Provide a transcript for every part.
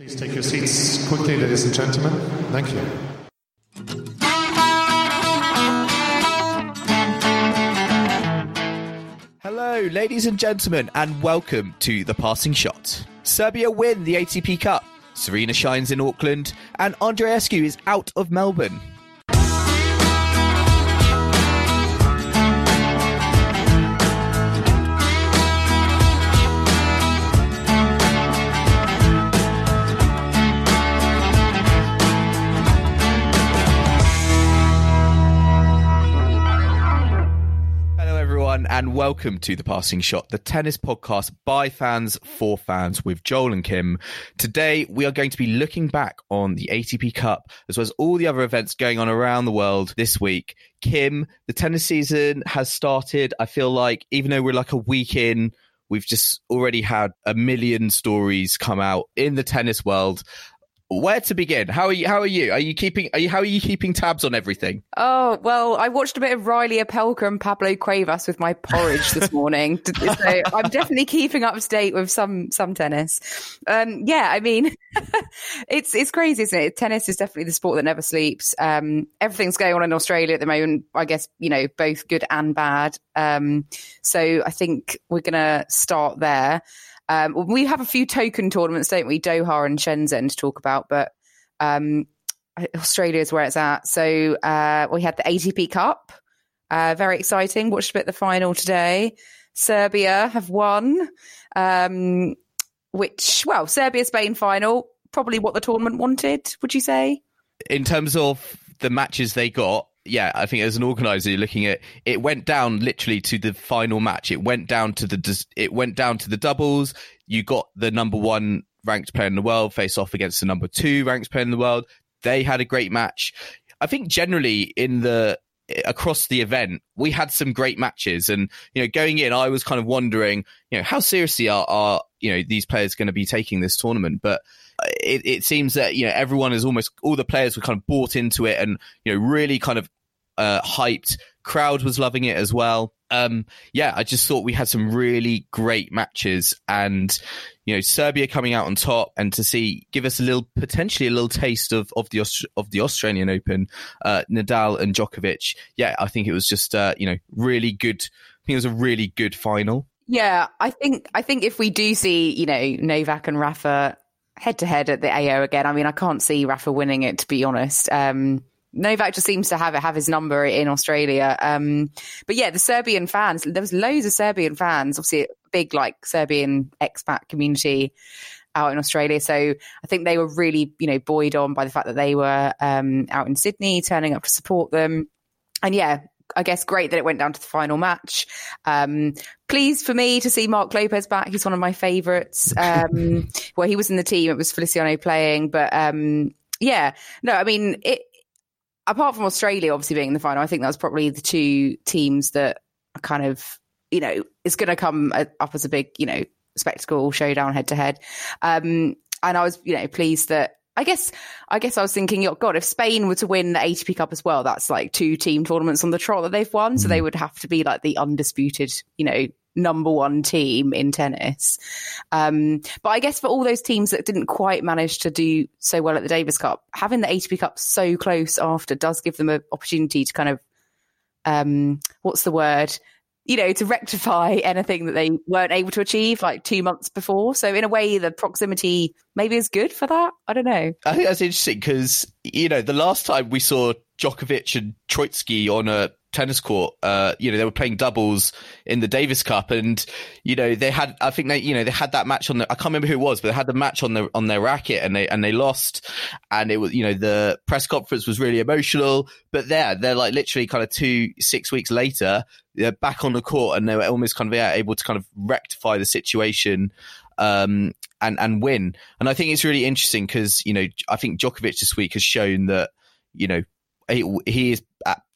Please take your seats quickly, ladies and gentlemen. Thank you. Hello, ladies and gentlemen, and welcome to The Passing Shot. Serbia win the ATP Cup, Serena shines in Auckland, and Andreescu is out of Melbourne. And welcome to The Passing Shot, the tennis podcast by fans for fans with Joel and Kim. Today, we are going to be looking back on the ATP Cup as well as all the other events going on around the world this week. Kim, the tennis season has started. I feel like even though we're like a week in, we've just already had a million stories come out in the tennis world. Where to begin? How are you? How are you? Are you keeping? Are you? How are you keeping tabs on everything? Oh, well, I watched a bit of Reilly Opelka and Pablo Cuevas with my porridge this morning. so I'm definitely keeping up to date with some some tennis. Um, yeah, I mean, it's it's crazy, isn't it? Tennis is definitely the sport that never sleeps. Um, everything's going on in Australia at the moment. I guess, you know, both good and bad. Um, so I think we're going to start there. Um, we have a few token tournaments, don't we? Doha and Shenzhen to talk about, but um, Australia is where it's at. So uh, we had the ATP Cup, uh, very exciting. Watched a bit the final today. Serbia have won, um, which well, Serbia Spain final, probably what the tournament wanted. Would you say? in terms of the matches they got, yeah, I think as an organizer, you're looking at it went down literally to the final match. It went down to the it went down to the doubles. You got the number one ranked player in the world face off against the number two ranked player in the world. They had a great match. I think generally in the across the event, we had some great matches. And, you know, going in, I was kind of wondering, you know, how seriously are, are you know, these players going to be taking this tournament? But it, it seems that, you know, everyone is almost, all the players were kind of bought into it and, you know, really kind of uh, hyped. Crowd was loving it as well. Um, yeah, I just thought we had some really great matches and, you know, Serbia coming out on top and to see, give us a little, potentially a little taste of, of the, Aust- of the Australian Open, uh, Nadal and Djokovic. Yeah, I think it was just, uh, you know, really good. I think it was a really good final. Yeah, I think I think if we do see, you know, Novak and Rafa head to head at the AO again, I mean, I can't see Rafa winning it to be honest. Um, Novak just seems to have it, have his number in Australia. Um, but yeah, the Serbian fans, there was loads of Serbian fans, obviously a big like Serbian expat community out in Australia. So I think they were really, you know, buoyed on by the fact that they were um, out in Sydney, turning up to support them. And yeah, I guess great that it went down to the final match. Um, pleased for me to see Marc Lopez back. He's one of my favourites. Um, well, he was in the team. It was Feliciano playing, but um, yeah, no, I mean, it, apart from Australia obviously being in the final, I think that was probably the two teams that are kind of, you know, is going to come up as a big, you know, spectacle showdown head to head. Um, and I was, you know, pleased that I guess I guess I was thinking, oh God, if Spain were to win the ATP Cup as well, that's like two team tournaments on the trot that they've won. So they would have to be like the undisputed, you know, number one team in tennis. Um, but I guess for all those teams that didn't quite manage to do so well at the Davis Cup, having the ATP Cup so close after does give them an opportunity to kind of, um, what's the word? You know, to rectify anything that they weren't able to achieve like two months before. So in a way, the proximity maybe is good for that. I don't know. I think that's interesting because, you know, the last time we saw Djokovic and Troicki on a tennis court. Uh, you know, they were playing doubles in the Davis Cup, and you know they had. I think they, you know, they had that match on the. I can't remember who it was, but they had the match on the on their racket, and they and they lost. And it was, you know, the press conference was really emotional. But there, they're like literally kind of two six weeks later, they're back on the court, and they were almost kind of yeah, able to kind of rectify the situation. Um, and and win, and I think it's really interesting because you know I think Djokovic this week has shown that you know he, he is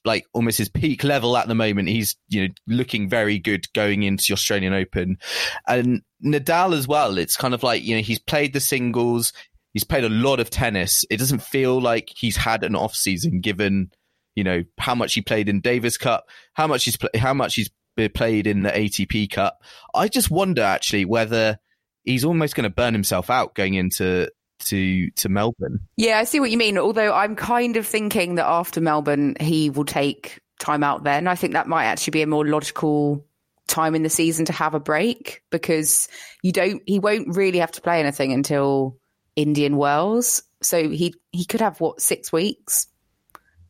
like almost his peak level at the moment. He's you know looking very good going into the Australian Open, and Nadal as well. It's kind of like you know he's played the singles, he's played a lot of tennis. It doesn't feel like he's had an off season given you know how much he played in Davis Cup, how much he's how much he's played in the ATP Cup. I just wonder actually whether he's almost going to burn himself out going into to to Melbourne. Yeah, I see what you mean. Although I'm kind of thinking that after Melbourne, he will take time out then. I think that might actually be a more logical time in the season to have a break because you don't he won't really have to play anything until Indian Wells. So he he could have what six weeks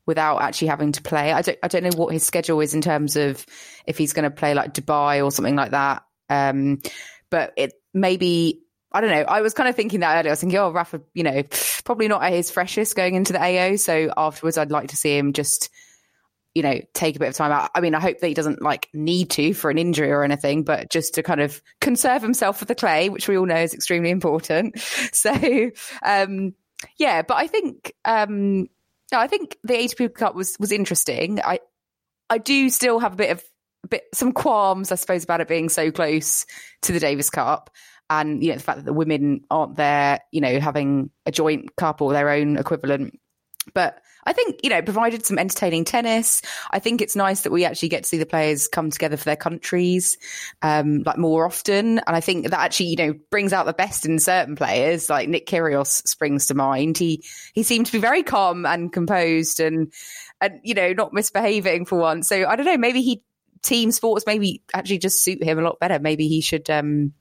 without actually having to play. I don't I don't know what his schedule is in terms of if he's going to play like Dubai or something like that. Um, but it maybe I don't know. I was kind of thinking that earlier. I was thinking, oh, Rafa, you know, probably not at his freshest going into the AO. So afterwards, I'd like to see him just, you know, take a bit of time out. I mean, I hope that he doesn't like need to for an injury or anything, but just to kind of conserve himself for the clay, which we all know is extremely important. So, um, yeah, but I think, um, I think the ATP Cup was was interesting. I I do still have a bit of a bit some qualms, I suppose, about it being so close to the Davis Cup and you know the fact that the women aren't there, you know, having a joint cup or their own equivalent. But I think you know, provided some entertaining tennis. I think it's nice that we actually get to see the players come together for their countries, um, like more often. And I think that actually you know brings out the best in certain players. Like Nick Kyrgios springs to mind. He he seemed to be very calm and composed and and you know not misbehaving for once. So I don't know. Maybe he team sports maybe actually just suit him a lot better. Maybe he should. um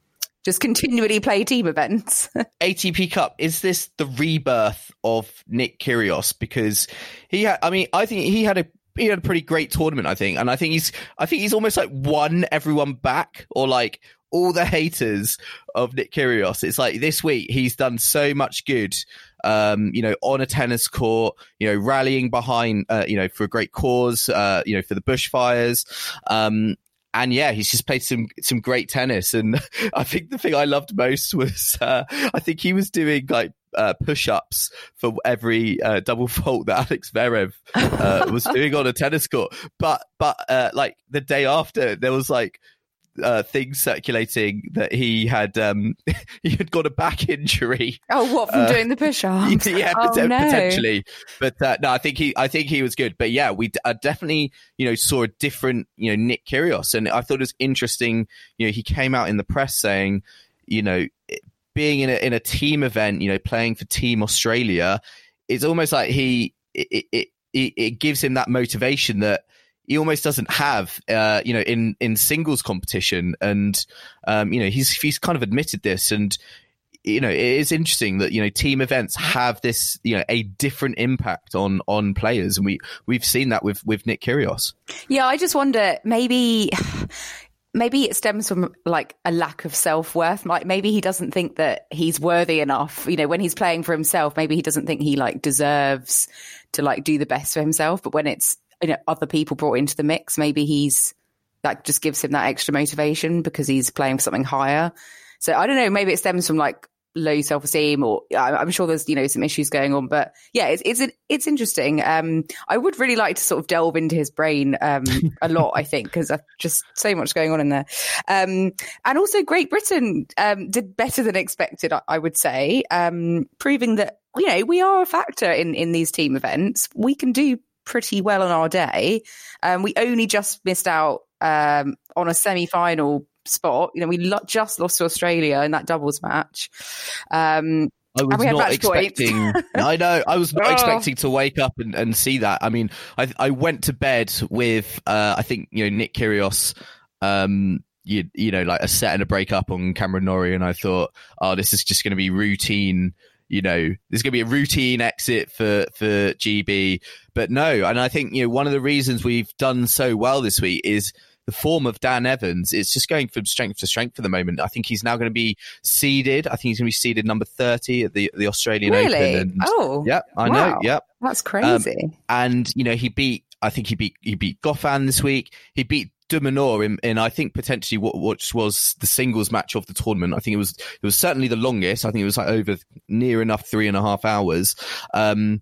just continually play team events. ATP Cup is this the rebirth of Nick Kyrgios because he had I mean I think he had a he had a pretty great tournament I think and I think he's I think he's almost like won everyone back or like all the haters of Nick Kyrgios. It's like this week he's done so much good um, you know, on a tennis court, you know, rallying behind, uh, you know, for a great cause, uh, you know, for the bushfires. Um, and yeah, he's just played some some great tennis. And I think the thing I loved most was uh, I think he was doing like uh, push-ups for every uh, double fault that Alex Zverev uh, was doing on a tennis court. But but uh, like the day after, there was like uh, things circulating that he had um, he had got a back injury. Oh, what from uh, doing the push ups? Yeah, oh, pot- no. potentially. But uh, no, I think he I think he was good. But yeah, we uh, definitely you know saw a different you know Nick Kyrgios, and I thought it was interesting. You know, he came out in the press saying, you know, being in a in a team event, you know, playing for Team Australia, it's almost like he it, it, it, it gives him that motivation that he almost doesn't have, uh, you know, in in singles competition, and um, you know, he's he's kind of admitted this, and you know, it is interesting that you know team events have this, you know, a different impact on on players, and we we've seen that with with Nick Kyrgios. Yeah, I just wonder maybe. Maybe it stems from like a lack of self worth. Like maybe he doesn't think that he's worthy enough. You know, when he's playing for himself, maybe he doesn't think he like deserves to like do the best for himself. But when it's you know other people brought into the mix, maybe he's that just gives him that extra motivation because he's playing for something higher. So I don't know. Maybe it stems from like low self esteem, or I'm sure there's you know some issues going on. But yeah, it's it's it's interesting. Um, I would really like to sort of delve into his brain um, a lot. I think because just so much going on in there. Um, and also Great Britain um, did better than expected. I, I would say, um, proving that you know we are a factor in in these team events. We can do pretty well on our day. Um, we only just missed out um, on a semi final spot. You know, we lo- just lost to Australia in that doubles match. Um, I was not expecting. I know. I was not oh. expecting to wake up and, and see that. I mean, I I went to bed with uh, I think you know Nick Kyrgios. Um, you you know like a set and a break up on Cameron Norrie, and I thought, oh, this is just going to be routine you know, there's going to be a routine exit for, for GB. But no, and I think, you know, one of the reasons we've done so well this week is the form of Dan Evans. It's just going from strength to strength for the moment. I think he's now going to be seeded. I think he's going to be seeded number 30 at the, the Australian really? Open. And, oh, yeah, I wow. know. Yep. That's crazy. Um, and, you know, he beat, I think he beat, he beat Goffin this week. He beat de Minaur in, in I think potentially what which was the singles match of the tournament. I think it was it was certainly the longest. I think it was like over near enough three and a half hours. Um,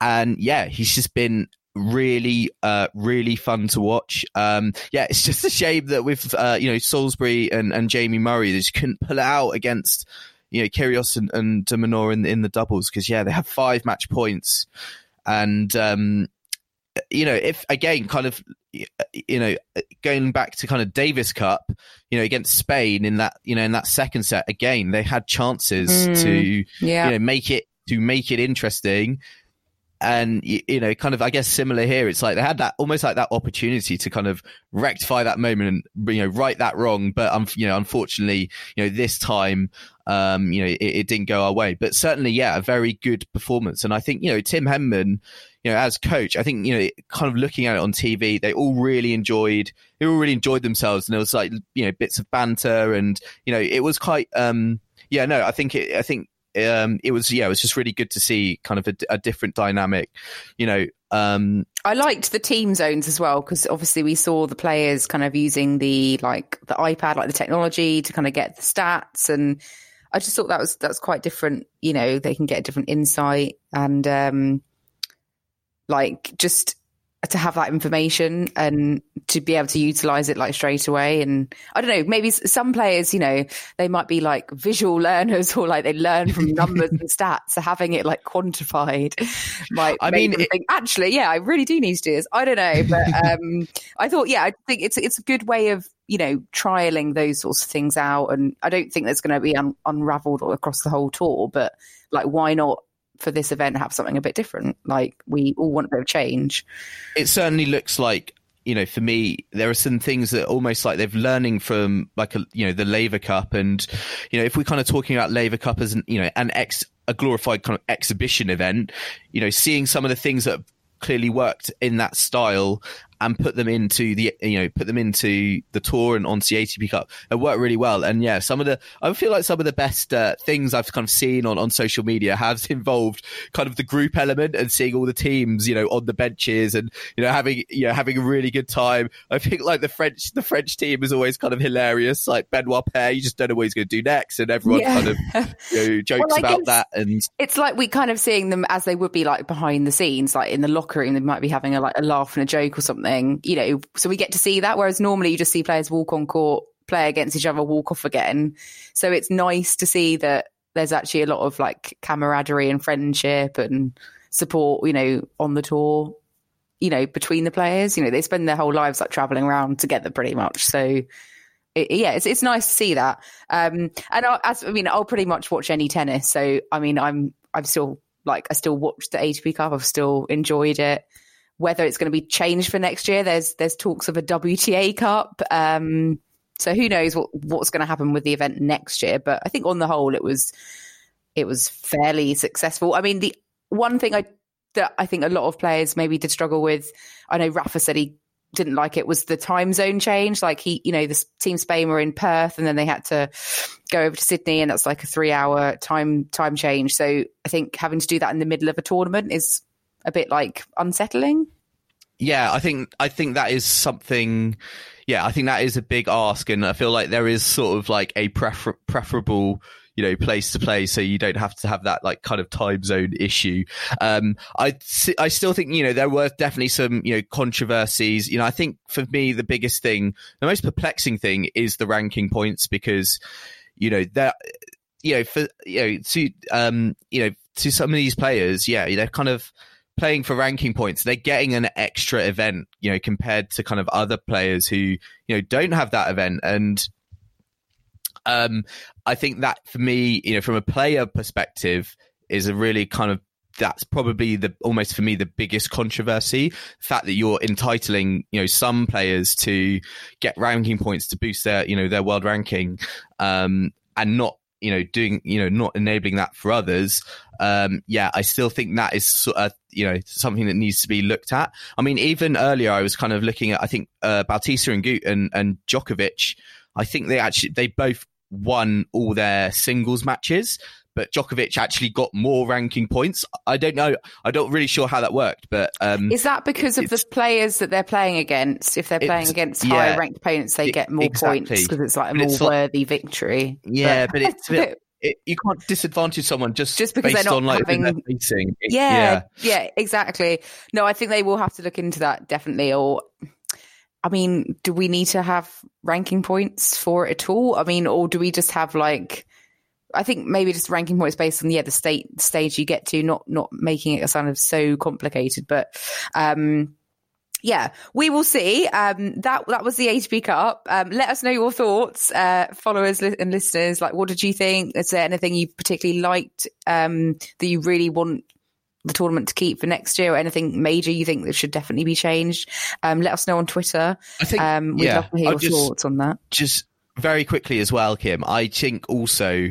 and yeah, he's just been really uh really fun to watch um yeah it's just a shame that with uh you know salisbury and and jamie murray they just couldn't pull it out against you know Kyrgios and, and de Minaur in in the doubles because yeah they have five match points and um you know, if again, kind of, you know, going back to kind of Davis Cup, you know, against Spain in that, you know, in that second set, again, they had chances Mm, to, yeah. you know, make it to make it interesting. And you know, kind of, I guess similar here. It's like they had that almost like that opportunity to kind of rectify that moment and you know right that wrong. But um, you know, unfortunately, you know, this time, um, you know, it, it didn't go our way. But certainly, yeah, a very good performance. And I think you know, Tim Henman, you know, as coach, I think, you know, kind of looking at it on TV, they all really enjoyed, they all really enjoyed themselves. And there was like, you know, bits of banter and, you know, it was quite, um, yeah, no, I think it, I think, um, it was, yeah, it was just really good to see kind of a, a different dynamic, you know, um, I liked the team zones as well because obviously we saw the players kind of using the like the iPad, like the technology to kind of get the stats, and I just thought that was that's quite different. You know, they can get a different insight and um, like just to have that information and to be able to utilize it like straight away. And I don't know, maybe some players, you know, they might be like visual learners or like they learn from numbers and stats. So having it like quantified might I mean, it- think, actually, yeah, I really do need to do this. I don't know, but um, I thought, yeah, I think it's it's a good way of you know trialing those sorts of things out, and I don't think that's going to be un- unraveled across the whole tour. But like, why not for this event have something a bit different? Like, we all want a bit of change. it certainly looks like you know for me there are some things that almost like they've learning from like a, you know the Laver Cup and you know if we're kind of talking about Laver Cup as an you know an ex a glorified kind of exhibition event you know seeing some of the things that clearly worked in that style and put them into the you know put them into the tour and onto the ATP Cup. It worked really well. And yeah some of the I feel like some of the best uh, things I've kind of seen on on social media has involved kind of the group element and seeing all the teams you know on the benches and you know having you know having a really good time. I think like the French the French team is always kind of hilarious. Like Benoit Paire you just don't know what he's going to do next. And everyone Yeah. kind of you know, jokes Well, about that and It's like we kind of seeing them as they would be like behind the scenes, like in the locker room. They might be having a like a laugh and a joke or something, you know. So we get to see that. Whereas normally you just see players walk on court, play against each other, walk off again. So it's nice to see that there's actually a lot of like camaraderie and friendship and support, you know, on the tour. You know, between the players, you know, they spend their whole lives like traveling around together, pretty much. So it, yeah, it's it's nice to see that. Um, and I, as I mean, I'll pretty much watch any tennis. So I mean, I'm I'm still like I still watch the ATP Cup. I've still enjoyed it. Whether it's going to be changed for next year, there's there's talks of a WTA Cup. Um, so who knows what what's going to happen with the event next year? But I think on the whole, it was it was fairly successful. I mean, the one thing I that I think a lot of players maybe did struggle with. I know Rafa said he didn't like it was the time zone change. Like he, you know, the team Spain were in Perth, and then they had to go over to Sydney, and that's like a three-hour time time change. So I think having to do that in the middle of a tournament is a bit like unsettling. yeah, I think I think that is something. Yeah, I think that is a big ask, and I feel like there is sort of like a prefer- preferable, you know, place to play, so you don't have to have that like kind of time zone issue. Um, i i still think you know there were definitely some you know controversies. You know, I think for me the biggest thing, the most perplexing thing, is the ranking points because you know that you know for you know to um you know to some of these players, yeah, they're kind of playing for ranking points. They're getting an extra event, you know, compared to kind of other players who, you know, don't have that event. And um, I think that for me, you know, from a player perspective, is a really kind of that's probably the almost for me the biggest controversy. The fact that you're entitling, you know, some players to get ranking points to boost their, you know, their world ranking, um, and not you know, doing, you know, not enabling that for others, um, yeah, I still think that is, sort of, you know, something that needs to be looked at. I mean, even earlier, I was kind of looking at, I think, uh, Bautista Agut and, and Djokovic. I think they actually, they both won all their singles matches but Djokovic actually got more ranking points. I don't know. I don't really sure how that worked, but um, is that because of the players that they're playing against? If they're playing against yeah, higher ranked opponents, they get more exactly. points because it's like a more worthy like, victory. Yeah, but, but it's. Bit, it, you can't disadvantage someone just just because they're not on, like, having. Facing. Yeah, yeah, yeah, exactly. No, I think they will have to look into that definitely. Or, I mean, do we need to have ranking points for it at all? I mean, or do we just have like I think maybe just ranking points based on yeah the state stage you get to, not not making it sound of so complicated. But um, yeah, we will see. Um, that that was the ATP Cup. Um, let us know your thoughts, uh, followers and listeners. Like, what did you think? Is there anything you particularly liked um, that you really want the tournament to keep for next year, or anything major you think that should definitely be changed? Um, let us know on Twitter. I think um, we'd yeah, love to hear I'll your just, thoughts on that. Just very quickly as well, Kim. I think also.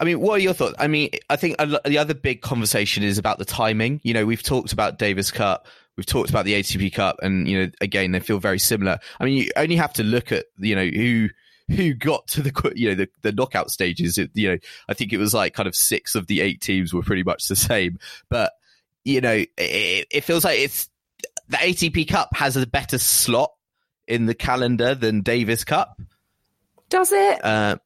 I mean, what are your thoughts? I mean, I think the other big conversation is about the timing. You know, we've talked about Davis Cup, we've talked about the ATP Cup, and you know, again, they feel very similar. I mean, you only have to look at you know who who got to the you know the, the knockout stages. It, you know, I think it was like kind of six of the eight teams were pretty much the same, but you know, it, it feels like it's the ATP Cup has a better slot in the calendar than Davis Cup. Does it? Uh,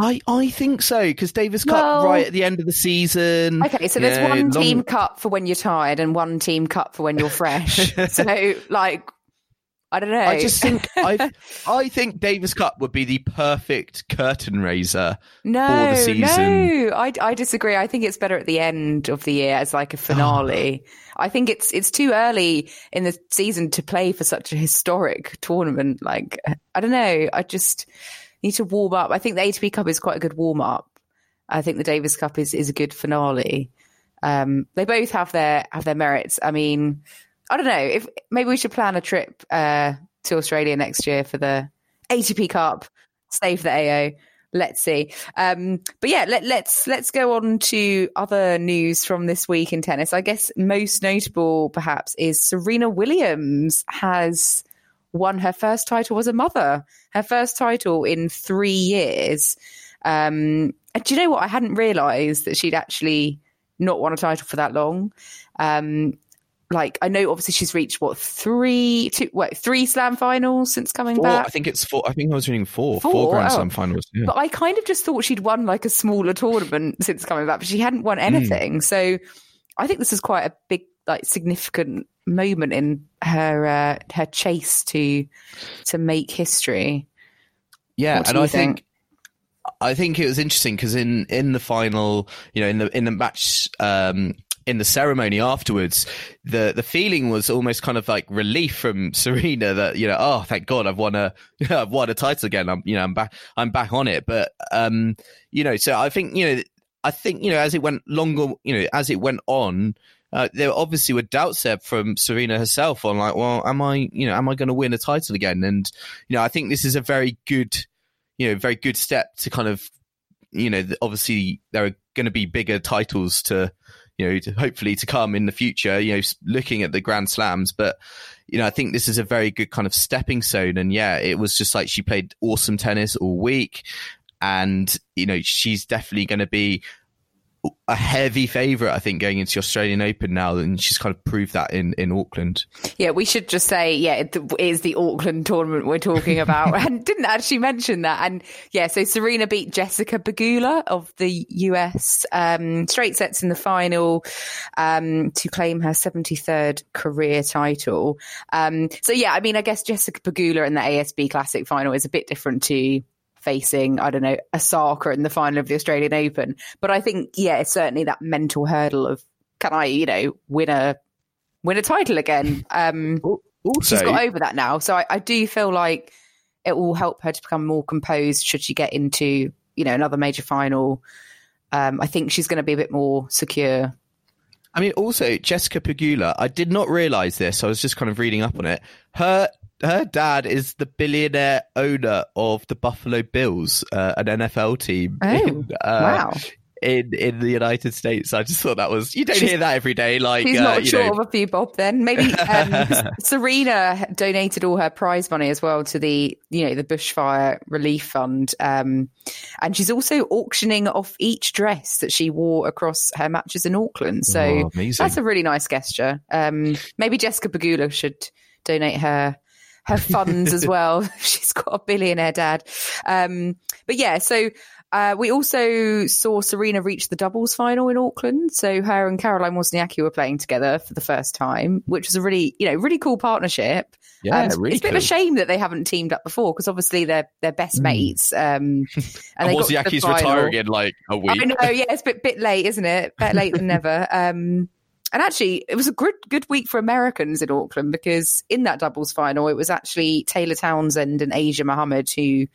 I I think so because Davis Cup well, right at the end of the season. Okay, so there's know, one long... team cup for when you're tired and one team cup for when you're fresh. so like I don't know. I just think I I think Davis Cup would be the perfect curtain raiser no, for the season. No, I, I disagree. I think it's better at the end of the year as like a finale. I think it's it's too early in the season to play for such a historic tournament. Like I don't know. I just need to warm up. I think the ATP Cup is quite a good warm up. I think the Davis Cup is is a good finale. Um, they both have their have their merits. I mean, I don't know if maybe we should plan a trip uh, to Australia next year for the ATP Cup. Save the AO. Let's see. Um, but yeah, let, let's let's go on to other news from this week in tennis. I guess most notable, perhaps, is Serena Williams has won her first title as a mother, her first title in three years. Um, and do you know what? I hadn't realised that she'd actually not won a title for that long. Um, like I know, obviously she's reached what three, two, what three Slam finals since coming four, back. I think it's four. I think I was reading four, four, four Grand oh. Slam finals. Yeah. But I kind of just thought she'd won like a smaller tournament since coming back, but she hadn't won hmm. anything. Mm. So I think this is quite a big, like, significant moment in her uh, her chase to to make history. Yeah, and I think? think I think it was interesting because in in the final, you know, in the in the match. Um, in the ceremony afterwards, the the feeling was almost kind of like relief from Serena that you know, oh, thank God, I've won a, I've won a title again. I'm, you know, I'm back, I'm back on it. But, um, you know, so I think, you know, I think you know, as it went longer, you know, as it went on, uh, there obviously were doubts there from Serena herself on like, well, am I, you know, am I going to win a title again? And you know, I think this is a very good, you know, very good step to kind of, you know, obviously there are going to be bigger titles to, you know, to hopefully to come in the future. You know, looking at the Grand Slams, but you know, I think this is a very good kind of stepping stone. And yeah, it was just like she played awesome tennis all week. And, you know, she's definitely going to be a heavy favourite, I think, going into the Australian Open now, and she's kind of proved that in, in Auckland. Yeah, we should just say, yeah, it is the Auckland tournament we're talking about, and didn't actually mention that. And yeah, so Serena beat Jessica Pegula of the US um, straight sets in the final um, to claim her 73rd career title. Um, so yeah, I mean, I guess Jessica Pegula in the ASB Classic final is a bit different to facing, I don't know, a Osaka in the final of the Australian Open. But I think, yeah, it's certainly that mental hurdle of can I, you know, win a win a title again? Um, also, she's got over that now, so I, I do feel like it will help her to become more composed should she get into, you know, another major final. Um, I think she's going to be a bit more secure. I mean, also Jessica Pegula. I did not realize this. I was just kind of reading up on it. Her her dad is the billionaire owner of the Buffalo Bills, uh, an NFL team. Oh, in, uh, wow. In in the United States, I just thought that was you don't hear that every day. Like He's uh, not you short know, of a few bob then. Maybe um, Serena donated all her prize money as well to the, you know, the bushfire relief fund. Um, and she's also auctioning off each dress that she wore across her matches in Auckland. So Oh, that's a really nice gesture. Um, maybe Jessica Pegula should donate her her funds as well. She's got a billionaire dad. Um, but yeah, so uh, we also saw Serena reach the doubles final in Auckland. So her and Caroline Wozniacki were playing together for the first time, which was a really, you know, really cool partnership. yeah, Um, really it's a bit cool. of a shame that they haven't teamed up before because obviously they're they're best mates. Um, and And they got to the Wozniacki's retiring in like a week. I know, yeah, it's a bit, bit late, isn't it? Better late than never. Um, and actually, it was a good good week for Americans in Auckland because in that doubles final, it was actually Taylor Townsend and Asia Muhammad who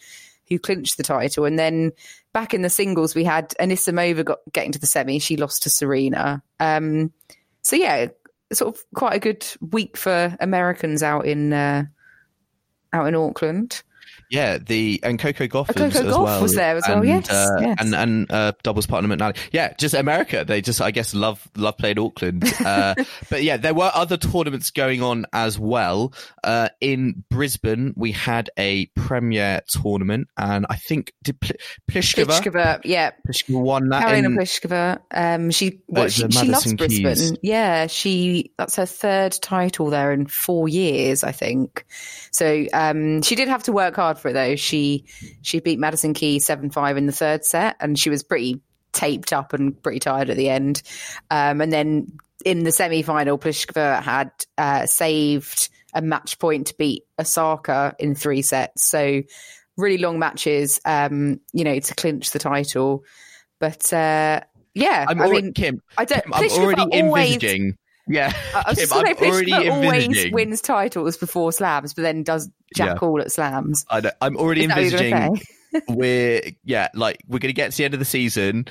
who clinched the title. And then back in the singles, we had Anisimova got getting to the semi. She lost to Serena. Um, so yeah, sort of quite a good week for Americans out in uh, out in Auckland. Yeah, the and Coco Gauff Oh, was Coco as well. was there as well, and, yes, uh, yes. and and uh, doubles partner McNally. Yeah, just America. They just, I guess, love love playing Auckland. Uh, but yeah, there were other tournaments going on as well. Uh, in Brisbane, we had a Premier tournament, and I think did Pl- Pliskova, Pliskova, yeah, Pliskova won that. Karolina in- Pliskova. Um, she well, she, she loves Brisbane. Keys. Yeah, she that's her third title there in four years, I think. So um, she did have to work hard for it though. She she beat Madison Key seven five in the third set, and she was pretty taped up and pretty tired at the end. Um, and then in the semi final, Pliskova had uh, saved a match point to beat Osaka in three sets. So really long matches, um, you know, to clinch the title. But uh, yeah, I'm I already, mean, Kim. I don't. Kim, I'm already always, envisaging. Yeah, I was Kim, just going I'm to say, already always wins titles before slams, but then does jack Yeah. all at slams. I know, I'm already Is that what you're gonna envisaging we're yeah, like we're gonna get to the end of the season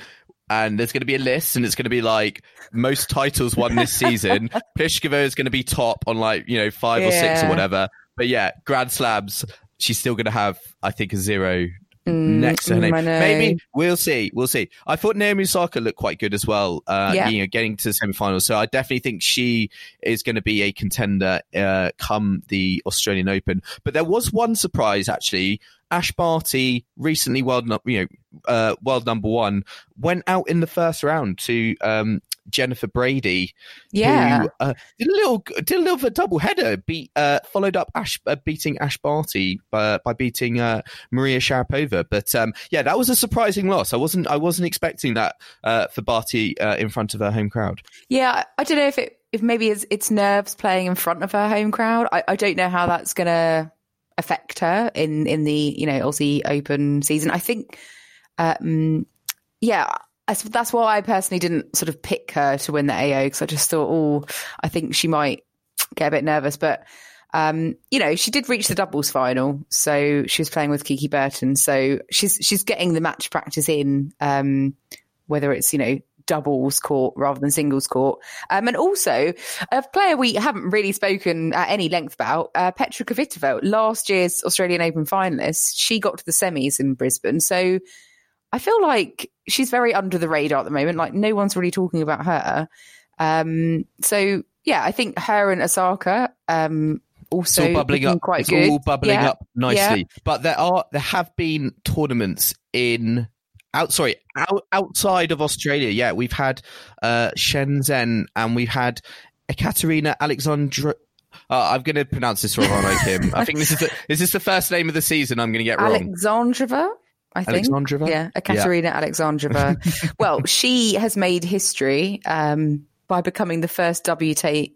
and there's gonna be a list and it's gonna be like most titles won this season. Pliskova is gonna be top on like, you know, five or six or whatever. But yeah, Grand Slams, she's still gonna have, I think, a zero next to her mm, name. Maybe we'll see. We'll see. I thought Naomi Osaka looked quite good as well. Uh, Yeah. you know, getting to the semi-finals. So I definitely think she is going to be a contender uh, come the Australian Open. But there was one surprise actually. Ash Barty, recently world, you know, uh, world number one, went out in the first round to um, Jennifer Brady, Yeah. who uh, did a little did a little of a double header. Beat uh, followed up Ash uh, beating Ash Barty uh, by beating uh, Maria Sharapova. But um, yeah, that was a surprising loss. I wasn't I wasn't expecting that uh, for Barty uh, in front of her home crowd. Yeah, I- don't know if it if maybe it's, it's nerves playing in front of her home crowd. I, I don't know how that's going to affect her in in the you know Aussie Open season. I think, um, yeah, That's why I personally didn't sort of pick her to win the AO because I just thought, oh, I think she might get a bit nervous, but. Um, you know, she did reach the doubles final, so she was playing with Kiki Bertens. So she's she's getting the match practice in, um, whether it's you know doubles court rather than singles court. Um, and also a player we haven't really spoken at any length about, uh, Petra Kvitova, last year's Australian Open finalist. She got to the semis in Brisbane, so I feel like she's very under the radar at the moment. Like no one's really talking about her. Um, so yeah, I think her and Osaka. Um, also It's all bubbling up. quite it's good. all bubbling Yeah. up nicely. But there are there have been tournaments in out sorry out, outside of Australia. Yeah, we've had uh, Shenzhen and we've had Ekaterina Alexandra. Uh, I'm going to pronounce this wrong, aren't I, Kim? I think this is the, is this the first name of the season I'm going to get wrong. Alexandrova, I think. Alexandrova? Yeah, Ekaterina Alexandrova. well, she has made history um, by becoming the first WTA.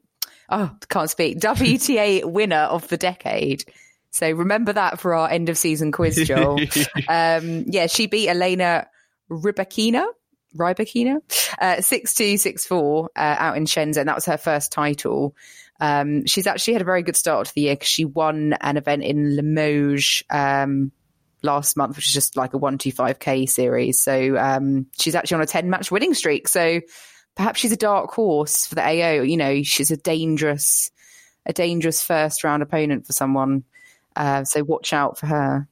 Oh, can't speak. WTA winner of the decade. So remember that for our end of season quiz, Joel. um, yeah, she beat Elena Rybakina. Rybakina, uh, six two six four uh, out in Shenzhen. That was her first title. Um, she's actually had a very good start to the year because she won an event in Limoges um, last month, which is just like a one two five k series. So um, she's actually on a ten match winning streak. So perhaps she's a dark horse for the AO. You know, she's a dangerous a dangerous first round opponent for someone. Uh, so watch out for her.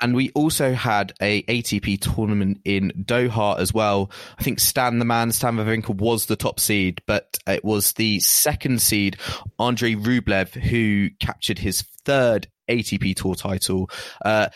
And we also had a ATP tournament in Doha as well. I think Stan the man, Stan Wawrinka was the top seed, but it was the second seed, Andrei Rublev, who captured his third ATP Tour title. Uh,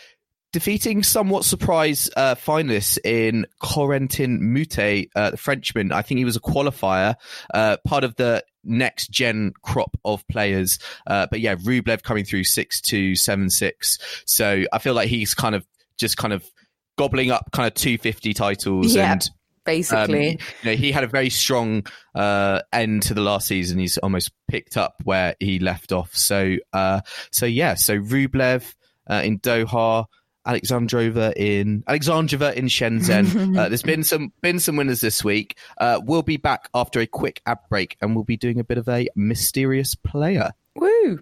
defeating somewhat surprise uh, finalists in Corentin Moutet, uh, the Frenchman. I think he was a qualifier, uh, part of the next gen crop of players. Uh, but yeah, Rublev coming through 6 2, 7 6. So I feel like he's kind of just kind of gobbling up kind of two fifty titles Yeah. and. Basically, Um, you know, he had a very strong uh, end to the last season. He's almost picked up where he left off. So, uh, so yeah. So Rublev uh, in Doha, Alexandrova in Alexandrova in Shenzhen. uh, there's been some been some winners this week. Uh, we'll be back after a quick ad break, and we'll be doing a bit of a mysterious player. woo!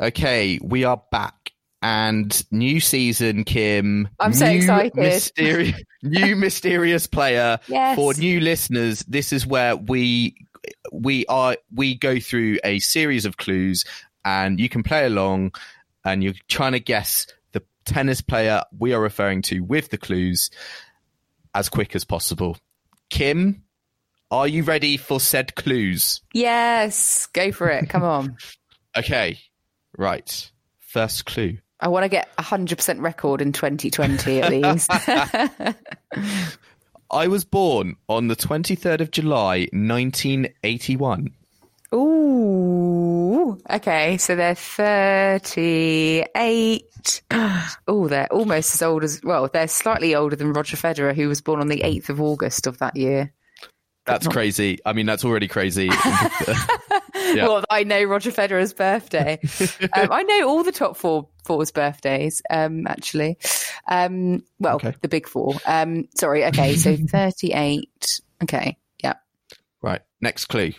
Okay, we are back. And new season, Kim. I'm so excited. New mysterious player Yes. for new listeners. This is where we we are we go through a series of clues, and you can play along, and you're trying to guess tennis player we are referring to with the clues as quick as possible. Kim, are you ready for said clues? Yes, go for it. Come on. Okay, right. First clue. I want to get a hundred percent record in 2020 at least. I was born on the 23rd of July, 1981. Ooh. Okay, so they're 38. Oh, they're almost as old as, well, they're slightly older than Roger Federer, who was born on the 8th of August of that year. That's crazy. I mean, that's already crazy. Yeah. Well, I know Roger Federer's birthday. um, I know all the top four four's birthdays, um, actually. Um, well, Okay. the big four. Um, sorry. Okay. So 38. Okay. Yeah. right. Next clue.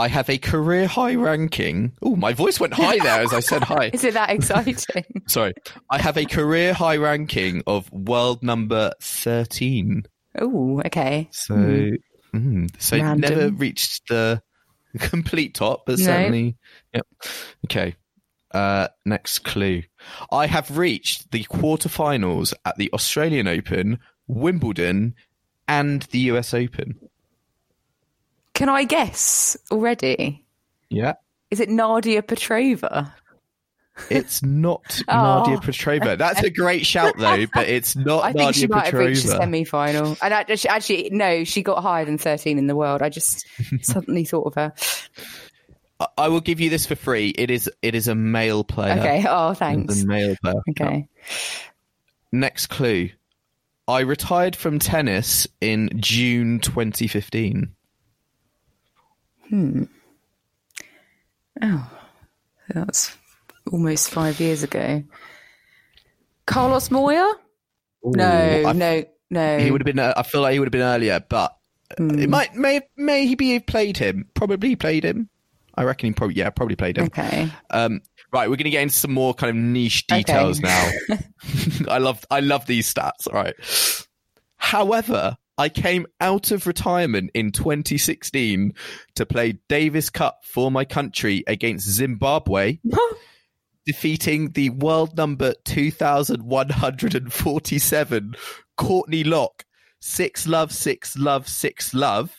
I have a career high ranking. Oh, my voice went high there as I said hi. Is it that exciting? Sorry. I have a career high ranking of world number 13. oh, okay. So, mm, so Random. never reached the complete top, but No. certainly. Yep. Okay. Uh, next clue. I have reached the quarterfinals at the Australian Open, Wimbledon, and the US Open. Can I guess already? Yeah. Is it Nadia Petrova? It's not Oh. Nadia Petrova. That's a great shout, though, but it's not I think Nadia she might have reached the semi final. And actually, actually, no, she got higher than 13 in the world. I just suddenly thought of her. I- will give you this for free. It is it is a male player. Okay. Oh, thanks. a male player. Okay. Next clue. I retired from tennis in June 2015. That's almost five years ago. Carlos Moya? No, I- no, no. He would have been. I feel like he would have been earlier, but Hmm. it might may may he be played him. Probably played him. I reckon he probably yeah probably played him. Okay. Um, right, we're going to get into some more kind of niche details now. I love I love these stats. All right. However, I came out of retirement in 2016 to play Davis Cup for my country against Zimbabwe, defeating the world number 2147 Courtney Lock. Six love, six love, six love.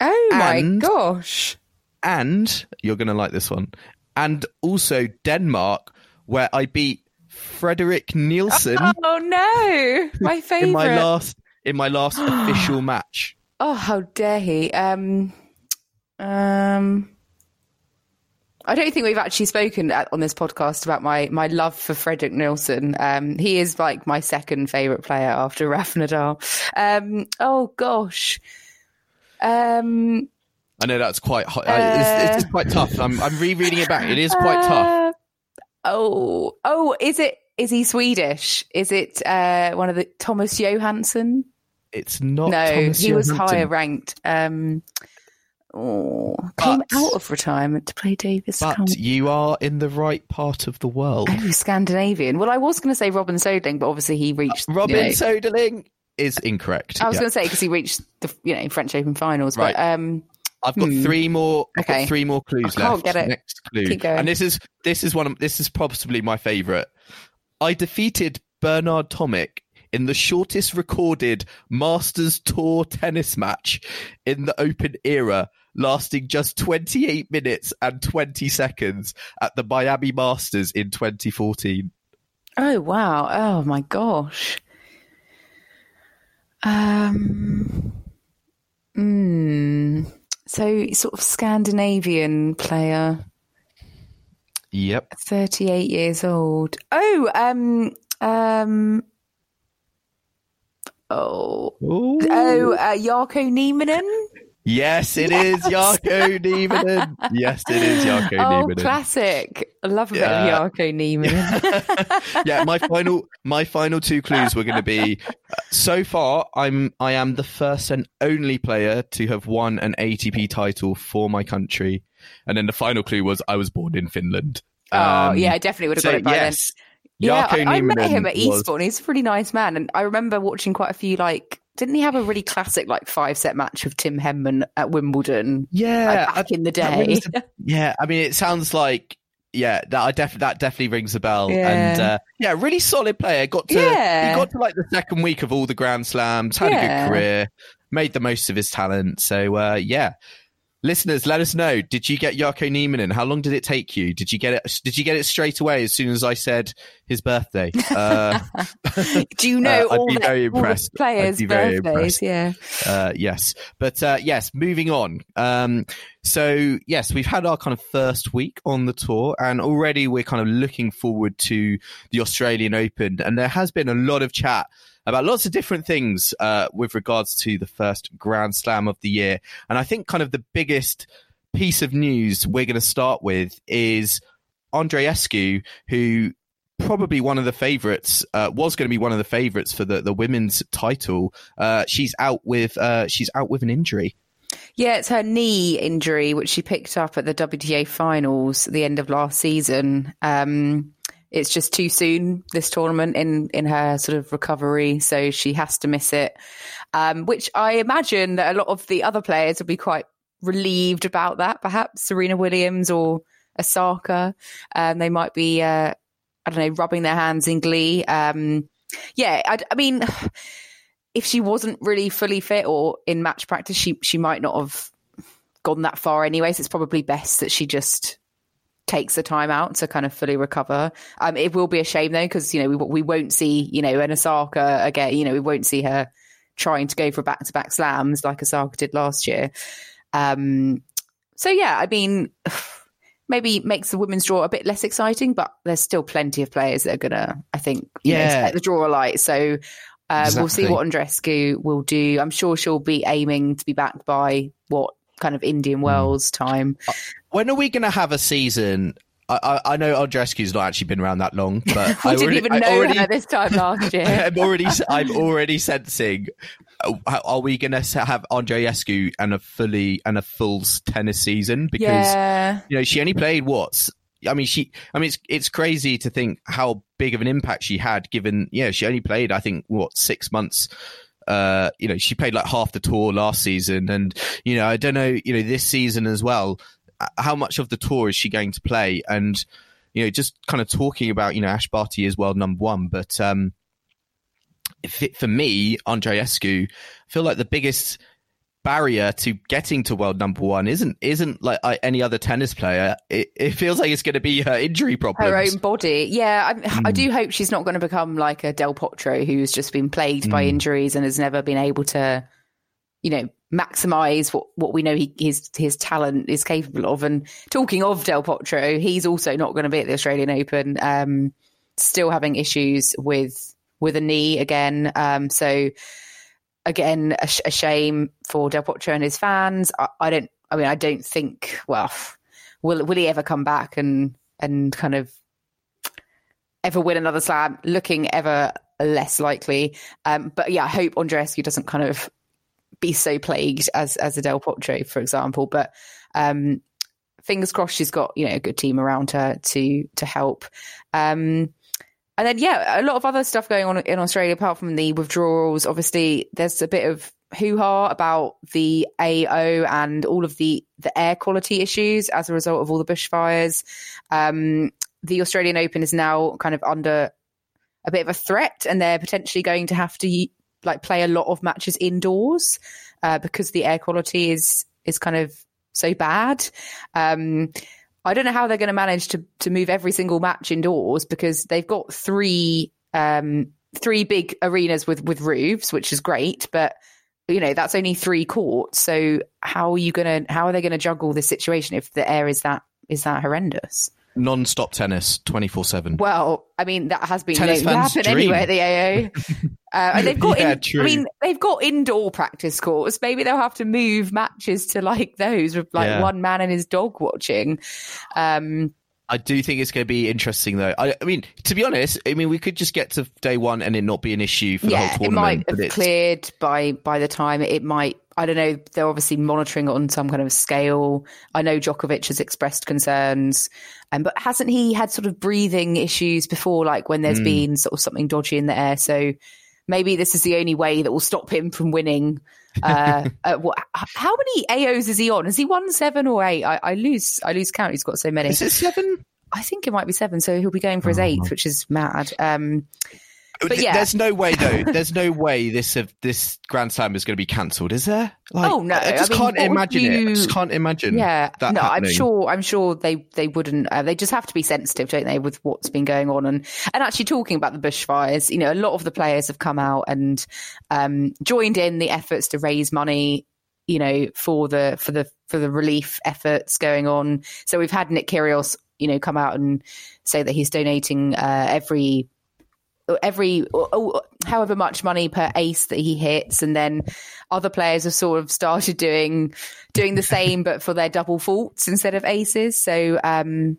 Oh my And- gosh. and you're going to like this one. And also Denmark, where I beat Frederik Nielsen Oh no. My favorite. in my last in my last official match. Oh, how dare he? Um, um, I don't think we've actually spoken at, on this podcast about my my love for Frederik Nielsen. Um, he is like my second favorite player after Raf Nadal. Um, oh gosh. Um, I know that's quite hot. it's, it's quite tough. I'm I'm rereading it back. It is quite tough. uh, Oh, oh, is it? Is he Swedish? Is it uh, one of the Thomas Johansson? It's not. no, Thomas he was higher ranked. Um, oh, came But- out of retirement to play Davis. But you are in the right part of the world. Oh, Scandinavian. Well, I was going to say Robin Soderling, but obviously he reached. you Robin know- Soderling is incorrect. I was Yeah. going to say because he reached the you know French Open finals, Right. but um, I've got Hmm. three more. Okay. three more clues I can't left. get it. Next clue, and this is this is one. Of, this is possibly my favorite. I defeated Bernard Tomic in the shortest recorded Masters Tour tennis match in the Open era, lasting just 28 minutes and 20 seconds at the Miami Masters in 2014. Oh wow! Oh my gosh. Um. Hmm. So sort of Scandinavian player, Yep. thirty-eight years old. Oh, um, um. Oh, oh, uh, Jarkko Nieminen. Yes, it is Jarkko Nieminen. Yes, it is Jarkko Oh, Nieminen. classic! I love a bit Yeah. of Jarkko Nieminen. yeah, my final my final two clues were going to be uh, so far I'm I am the first and only player to have won an ATP title for my country. And then the final clue was I was born in Finland. oh, Um, yeah, I definitely would have so got it by then. yes. Yeah, I, I met him at was- Eastbourne. He's a pretty nice man, and I remember watching quite a few. Like, didn't he have a really classic like five set match with Tim Henman at Wimbledon Yeah, like, back in the day? yeah, I mean, it sounds like yeah, that I def- that definitely rings a bell. Yeah. And uh, yeah, really solid player. Got to Yeah. he got to like the second week of all the Grand Slams. Had a good career. Made the most of his talent. So uh, yeah. Listeners, let us know. Did you get Jarkko Nieminen? How long did it take you? Did you get it? Did you get it straight away as soon as I said his birthday? Uh, Do you know Uh, all, the, very all impressed. players' I'd be very birthdays? Yeah. uh, yes, but uh, yes, moving on. Um, so yes, we've had our kind of first week on the tour, and already we're kind of looking forward to the Australian Open, and there has been a lot of chat about lots of different things uh, with regards to the first Grand Slam of the year, and I think kind of the biggest piece of news we're going to start with is Andreescu, who probably one of the favorites uh, was going to be one of the favorites for the, the women's title. Uh, she's out with uh, she's out with an injury. Yeah, it's her knee injury, which she picked up at the WTA finals at the end of last season. Um, it's just too soon this tournament in in her sort of recovery, so she has to miss it. Um, which I imagine that a lot of the other players will be quite relieved about that. Perhaps Serena Williams or Osaka, um, they might be uh, I don't know rubbing their hands in glee. Um, yeah, I, I mean if she wasn't really fully fit or in match practice, she she might not have gone that far anyway. So it's probably best that she just takes the time out to kind of fully recover. Um, it will be a shame though because you know we we won't see you know an Osaka again. You know we won't see her trying to go for back to back slams like Osaka did last year. Um, so yeah, I mean. Maybe makes the women's draw a bit less exciting, but there's still plenty of players that are gonna, I think, you know, Yeah. set the draw alight. So uh, We'll see what Andreescu will do. I'm sure she'll be aiming to be back by what kind of Indian Hmm. Wells time. when are we going to have a season I, I, I know Andreescu's not actually been around that long, but I didn't already, even I know already, her this time last year. I'm already, I'm already sensing. uh, Are we going to have Andreescu and a fully and a full tennis season? Because yeah, you know she only played what's. I mean, she. I mean, it's it's crazy to think how big of an impact she had. Given, yeah, she only played. I think what six months. Uh, you know, she played like half the tour last season, and you know, I don't know, you know, this season as well. How much of the tour is she going to play? And you know, just kind of talking about, you know, Ash Barty is world number one, but um, for me, Andreescu, I feel like the biggest barrier to getting to world number one isn't isn't like any other tennis player. It, it feels like it's going to be her injury problems. her own body. Yeah, I, Hmm. I do hope she's not going to become like a Del Potro who's just been plagued Hmm. by injuries and has never been able to, you know, maximize what, what we know he, his his talent is capable of. And talking of Del Potro, he's also not going to be at the Australian Open. Um, still having issues with with a knee again. Um, so again, a, sh- a shame for Del Potro and his fans. I, I don't. I mean, I don't think. Well, will will he ever come back and and kind of ever win another slam? Looking ever less likely. Um, but yeah, I hope Andreescu doesn't kind of be so plagued as as a Del Potro, for example. But um, fingers crossed, she's got you know a good team around her to to help. Um, and then, yeah, a lot of other stuff going on in Australia apart from the withdrawals. Obviously, there's a bit of hoo ha about the AO and all of the the air quality issues as a result of all the bushfires. Um, the Australian Open is now kind of under a bit of a threat, and they're potentially going to have to like play a lot of matches indoors uh, because the air quality is is kind of so bad. Um, I don't know how they're going to manage to to move every single match indoors because they've got three um, three big arenas with with roofs, which is great, but you know that's only three courts. So how are you gonna how are they going to juggle this situation if the air is that is that horrendous? Non-stop tennis 24-7 Well, I mean that has been Tennis known to fans' happen dream. anyway at the AO. Uh, and they've got, Yeah, in, true. I mean, they've got indoor practice courts. Maybe they'll have to move matches to like those with like Yeah. one man and his dog watching. Um, I do think it's going to be interesting, though. I, I mean, to be honest, I mean, we could just get to day one and it not be an issue for the yeah, whole it tournament. might but have cleared by by the time it might. I don't know. They're obviously monitoring it on some kind of scale. I know Djokovic has expressed concerns, um, but hasn't he had sort of breathing issues before, like when there's been sort of something dodgy in the air? So maybe this is the only way that will stop him from winning. Uh, uh, what, how many AOs is he on? Is he one, seven or eight? I, I lose. I lose count. He's got so many. Is it seven? I think it might be seven. So he'll be going for his eighth, which is mad. Um, But yeah. There's no way, though. There's no way this of this Grand Slam is going to be cancelled, is there? Like, Oh, no. I just I mean, can't imagine it. I just can't imagine. Yeah, that no, I'm sure. I'm sure they they wouldn't. Uh, they just have to be sensitive, don't they, with what's been going on and and actually talking about the bushfires. You know, a lot of the players have come out and um, joined in the efforts to raise money. You know, for the for the for the relief efforts going on. So we've had Nick Kyrgios, you know, come out and say that he's donating uh, every every however much money per ace that he hits and then other players have sort of started doing doing the same but for their double faults instead of aces so um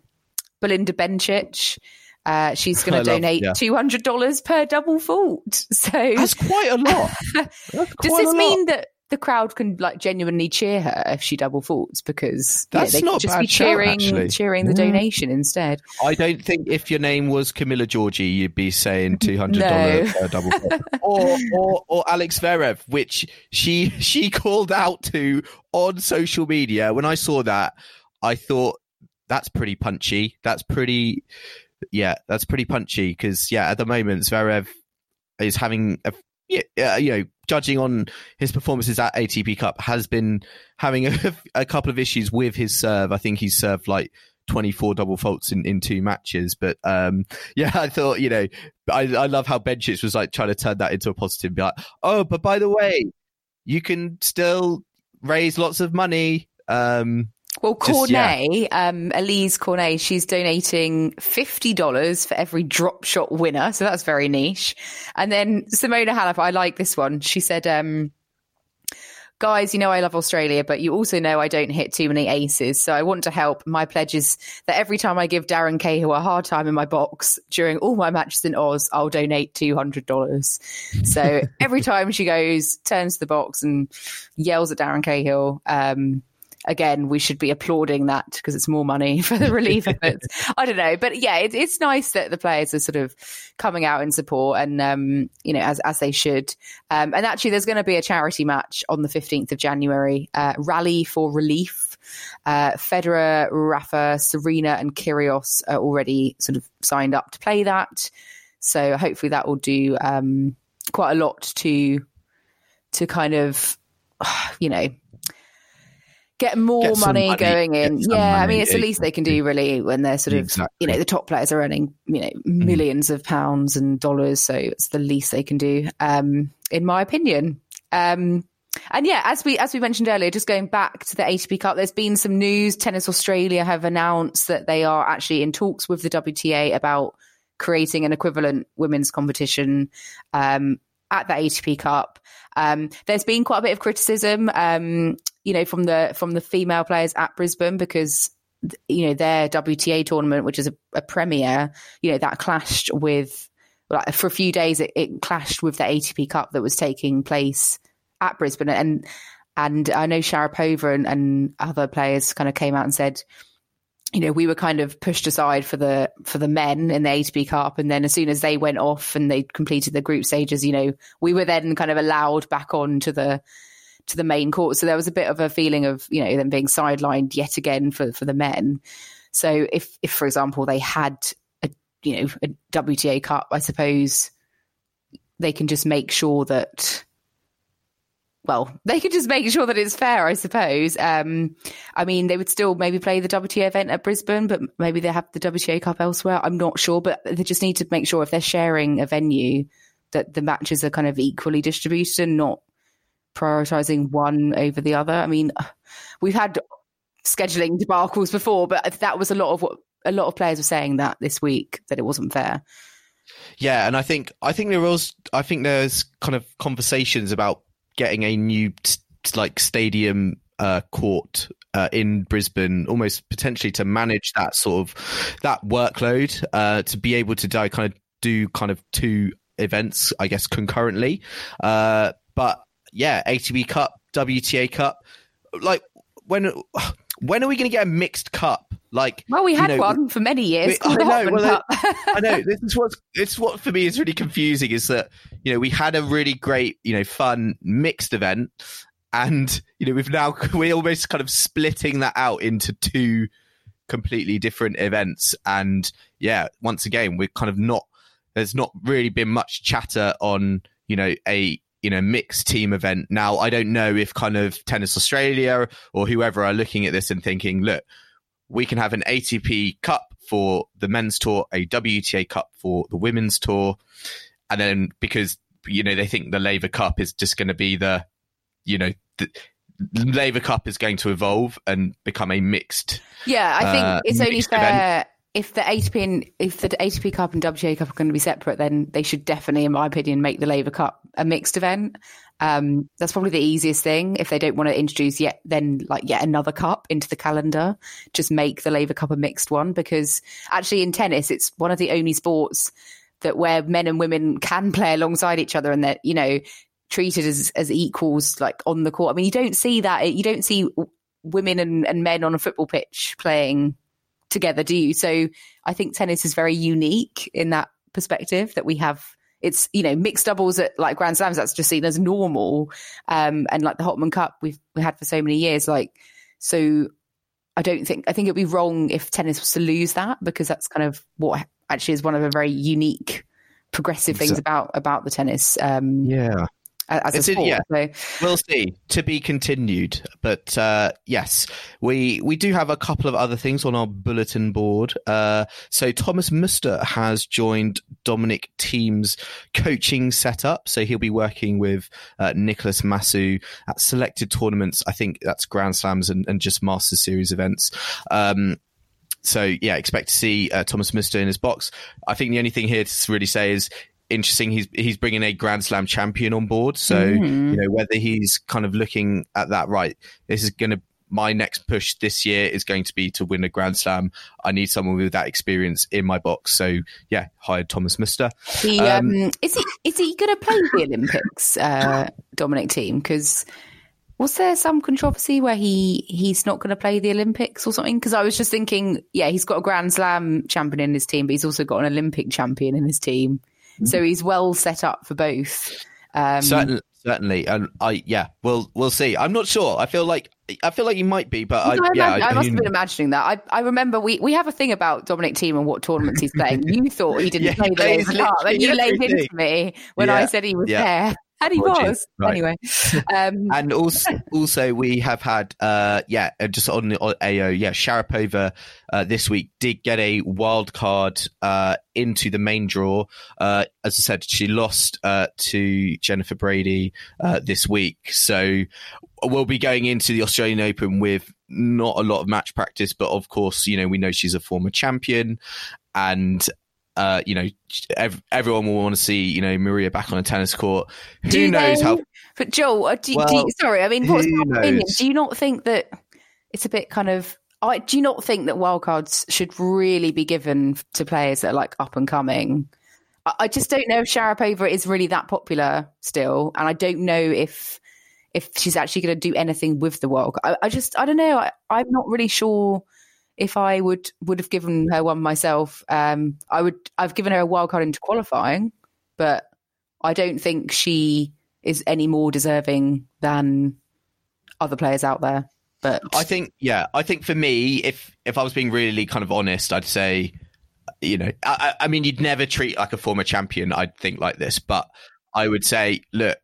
belinda bencic uh, she's going to donate yeah. $200 per double fault so That's quite a lot. That's does this lot. mean that the crowd can like genuinely cheer her if she double faults because you know, That's they not could just be bad shout, cheering actually. cheering the Yeah. donation instead I don't think if your name was Camila Giorgi, you'd be saying two hundred No. dollars uh, double, or or or Alex Zverev, which she she called out to on social media. When I saw that, I thought that's pretty punchy. That's pretty, yeah, that's pretty punchy because yeah, at the moment Zverev is having a yeah, uh, you know, judging on his performances at ATP Cup, has been having a, a couple of issues with his serve. I think he's served like 24 double faults in, in two matches. But um, yeah, I thought, you know, I, I love how Bencic was like trying to turn that into a positive. Be like, oh, but by the way, you can still raise lots of money. Um, Well, Just- yeah. Um, Alizé Cornet, she's donating fifty dollars for every drop shot winner, so that's very niche. And then Simona Halep, I like this one. She said, um, "Guys, you know I love Australia, but you also know I don't hit too many aces, so I want to help. My pledge is that every time I give Darren Cahill a hard time in my box during all my matches in Oz, I'll donate two hundred dollars. So every time she goes, turns to the box and yells at Darren Cahill." Um, again, we should be applauding that because it's more money for the relief efforts. I don't know, but yeah, it, it's nice that the players are sort of coming out in support, and um, you know, as as they should. Um, and actually, there's going to be a charity match on the 15th of January, uh, rally for relief. Uh, Federer, Rafa, Serena, and Kyrgios are already sort of signed up to play that. So hopefully, that will do um, quite a lot to to kind of, you know, get more Get money, money, going in. Yeah, I mean, it's the least they can do, really, when they're sort of, Exactly. you know, the top players are earning, you know, millions of pounds and dollars. So it's the least they can do, um, in my opinion. Um, and yeah, as we as we mentioned earlier, just going back to the ATP Cup, there's been some news. Tennis Australia have announced that they are actually in talks with the WTA about creating an equivalent women's competition um, at the ATP Cup. Um, there's been quite a bit of criticism, um, you know, from the from the female players at Brisbane because you know their WTA tournament, which is a, a premier, you know, that clashed with like for a few days. It, it clashed with the ATP Cup that was taking place at Brisbane, and and I know Sharapova and, and other players kind of came out and said you know, we were kind of pushed aside for the for the men in the ATP Cup, and then as soon as they went off and they completed the group stages, you know, we were then kind of allowed back on to the to the main court. So there was a bit of a feeling of you know them being sidelined yet again for for the men. So if if for example they had a you know a WTA Cup, I suppose they can just make sure that well, they could just make sure that it's fair, I suppose. Um, I mean, they would still maybe play the WTA event at Brisbane, but maybe they have the WTA Cup elsewhere. I'm not sure, but they just need to make sure if they're sharing a venue that the matches are kind of equally distributed and not prioritizing one over the other. I mean, we've had scheduling debacles before, but that was a lot of what a lot of players were saying that this week that it wasn't fair. Yeah, and I think I think there was I think there's kind of conversations about getting a new like stadium uh, court uh, in Brisbane, almost potentially to manage that sort of that workload, uh, to be able to do, kind of do kind of two events, I guess, concurrently. Uh, but yeah, ATP Cup, WTA Cup, like when when are we going to get a mixed cup? Like, well, we had you know, one for many years. I know. Well, I know. This is what it's what for me is really confusing is that you know we had a really great you know fun mixed event, and you know we've now we're almost kind of splitting that out into two completely different events, and yeah, once again we're kind of not. There's not really been much chatter on you know a you know mixed team event. Now I don't know if kind of Tennis Australia or whoever are looking at this and thinking, look, we can have an ATP Cup for the men's tour, a WTA Cup for the women's tour, and then because you know they think the Laver Cup is just going to be the, you know, the, Laver Cup is going to evolve and become a mixed. Yeah, I think uh, it's only fair. Event if the ATP and if the ATP Cup and WTA Cup are going to be separate, then they should definitely, in my opinion, make the Laver Cup a mixed event. Um, that's probably the easiest thing. If they don't want to introduce yet, then like yet another cup into the calendar, just make the Laver Cup a mixed one. Because actually, in tennis, it's one of the only sports that where men and women can play alongside each other, and that you know treated as as equals, like on the court. I mean, you don't see that. You don't see women and, and men on a football pitch playing together, do you? So I think tennis is very unique in that perspective that we have. It's you know mixed doubles at like Grand Slams that's just seen as normal, um, and like the Hopman Cup we've we had for so many years. Like so, I don't think I think it'd be wrong if tennis was to lose that because that's kind of what actually is one of the very unique progressive things about about the tennis. Um, yeah, as a sport. yeah. So. We'll see. To be continued. But uh, yes, we we do have a couple of other things on our bulletin board. Uh, so Thomas Muster has joined Dominic Thiem's coaching setup. So he'll be working with uh, Nicolas Massu at selected tournaments. I think that's Grand Slams and, and just Masters Series events. Um, so yeah, expect to see uh, Thomas Muster in his box. I think the only thing here to really say is interesting. He's he's bringing a Grand Slam champion on board, so mm. you know whether he's kind of looking at that right. This is going to my next push this year is going to be to win a Grand Slam. I need someone with that experience in my box. So yeah, hired Thomas Muster. He, um, um, is he is he going to play the Olympics, uh, Dominic Thiem? Because was there some controversy where he he's not going to play the Olympics or something? Because I was just thinking, yeah, he's got a Grand Slam champion in his team, but he's also got an Olympic champion in his team. So he's well set up for both. Um, certainly, certainly, and I yeah, we'll we'll see. I'm not sure. I feel like I feel like he might be, but I, I, yeah, I, I, must have been imagining that. I, I remember we, we have a thing about Dominic Thiem and what tournaments he's playing. You thought he didn't yeah, play Cup, and you laid into me when yeah, I said he was yeah. there. And he was right. anyway. Um, and also, also we have had, uh, yeah, just on the AO, yeah, Sharapova uh, this week did get a wild card uh, into the main draw. Uh, as I said, she lost uh, to Jennifer Brady uh, this week, so we'll be going into the Australian Open with not a lot of match practice, but of course, you know, we know she's a former champion, and uh, you know, ev- everyone will want to see, you know, Maria back on a tennis court. Who do knows they, how? But Joel, uh, do, well, do you, sorry, I mean, what's your opinion? Do you not think that it's a bit kind of? I, do you not think that wildcards should really be given to players that are like up and coming? I, I just don't know if Sharapova is really that popular still, and I don't know if if she's actually going to do anything with the world. I, I just, I don't know. I, I'm not really sure if I would would have given her one myself, um, I would I've given her a wild card into qualifying, but I don't think she is any more deserving than other players out there. But I think, yeah, I think for me, if if I was being really kind of honest, I'd say, you know, I, I mean, you'd never treat like a former champion. I'd think like this, but I would say, look,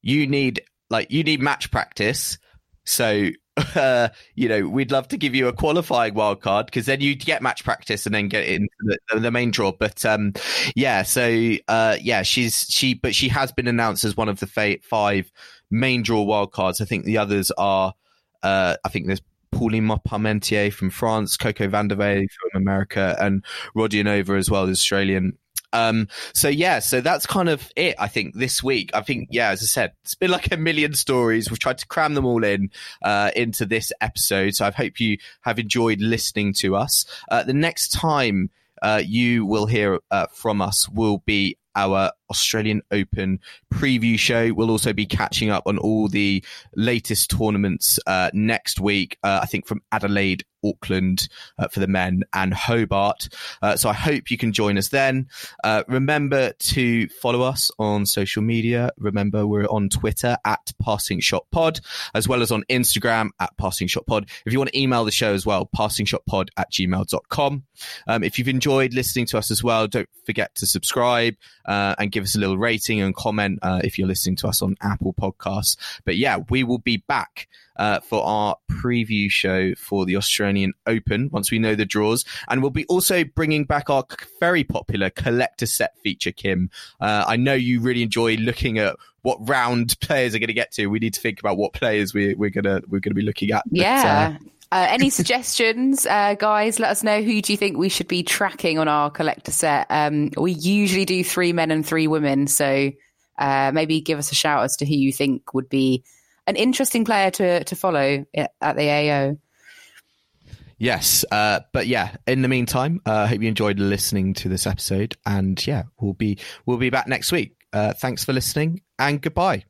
you need like you need match practice. So uh, you know, we'd love to give you a qualifying wild card because then you'd get match practice and then get into the, the main draw. But um, yeah, so uh, yeah, she's she, but she has been announced as one of the fa- five main draw wild cards. I think the others are, uh, I think there's Pauline Parmentier from France, Coco Vandeweghe from America, and Rodionova as well, the Australian. Um, so yeah, so that's kind of it. I think this week, I think, yeah, as I said, it's been like a million stories. We've tried to cram them all in, uh, into this episode. So I hope you have enjoyed listening to us. Uh, the next time, uh, you will hear uh, from us will be our Australian Open preview show. We'll also be catching up on all the latest tournaments uh, next week. Uh, I think from Adelaide, Auckland uh, for the men, and Hobart. Uh, so I hope you can join us then. Uh, remember to follow us on social media. Remember we're on Twitter at Passing Shot Pod, as well as on Instagram at Passing Shot Pod. If you want to email the show as well, passingshotpod at gmail.com. Um, if you've enjoyed listening to us as well, don't forget to subscribe uh, and give us a little rating and comment uh, if you're listening to us on Apple Podcasts. But yeah, we will be back uh, for our preview show for the Australian Open once we know the draws. And we'll be also bringing back our very popular collector set feature, Kim. Uh, I know you really enjoy looking at what round players are going to get to. We need to think about what players we, we're gonna we're gonna be looking at. But, yeah. Uh, uh, any suggestions, uh, guys? Let us know. Who do you think we should be tracking on our collector set? Um, we usually do three men and three women, so uh, maybe give us a shout as to who you think would be an interesting player to to follow at the AO. Yes, uh, but yeah. In the meantime, I uh, hope you enjoyed listening to this episode, and yeah, we'll be we'll be back next week. Uh, thanks for listening, and goodbye.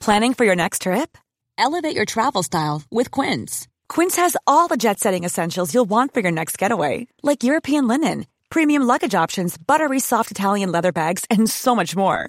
Planning for your next trip? Elevate your travel style with Quince. Quince has all the jet setting essentials you'll want for your next getaway, like European linen, premium luggage options, buttery soft Italian leather bags, and so much more.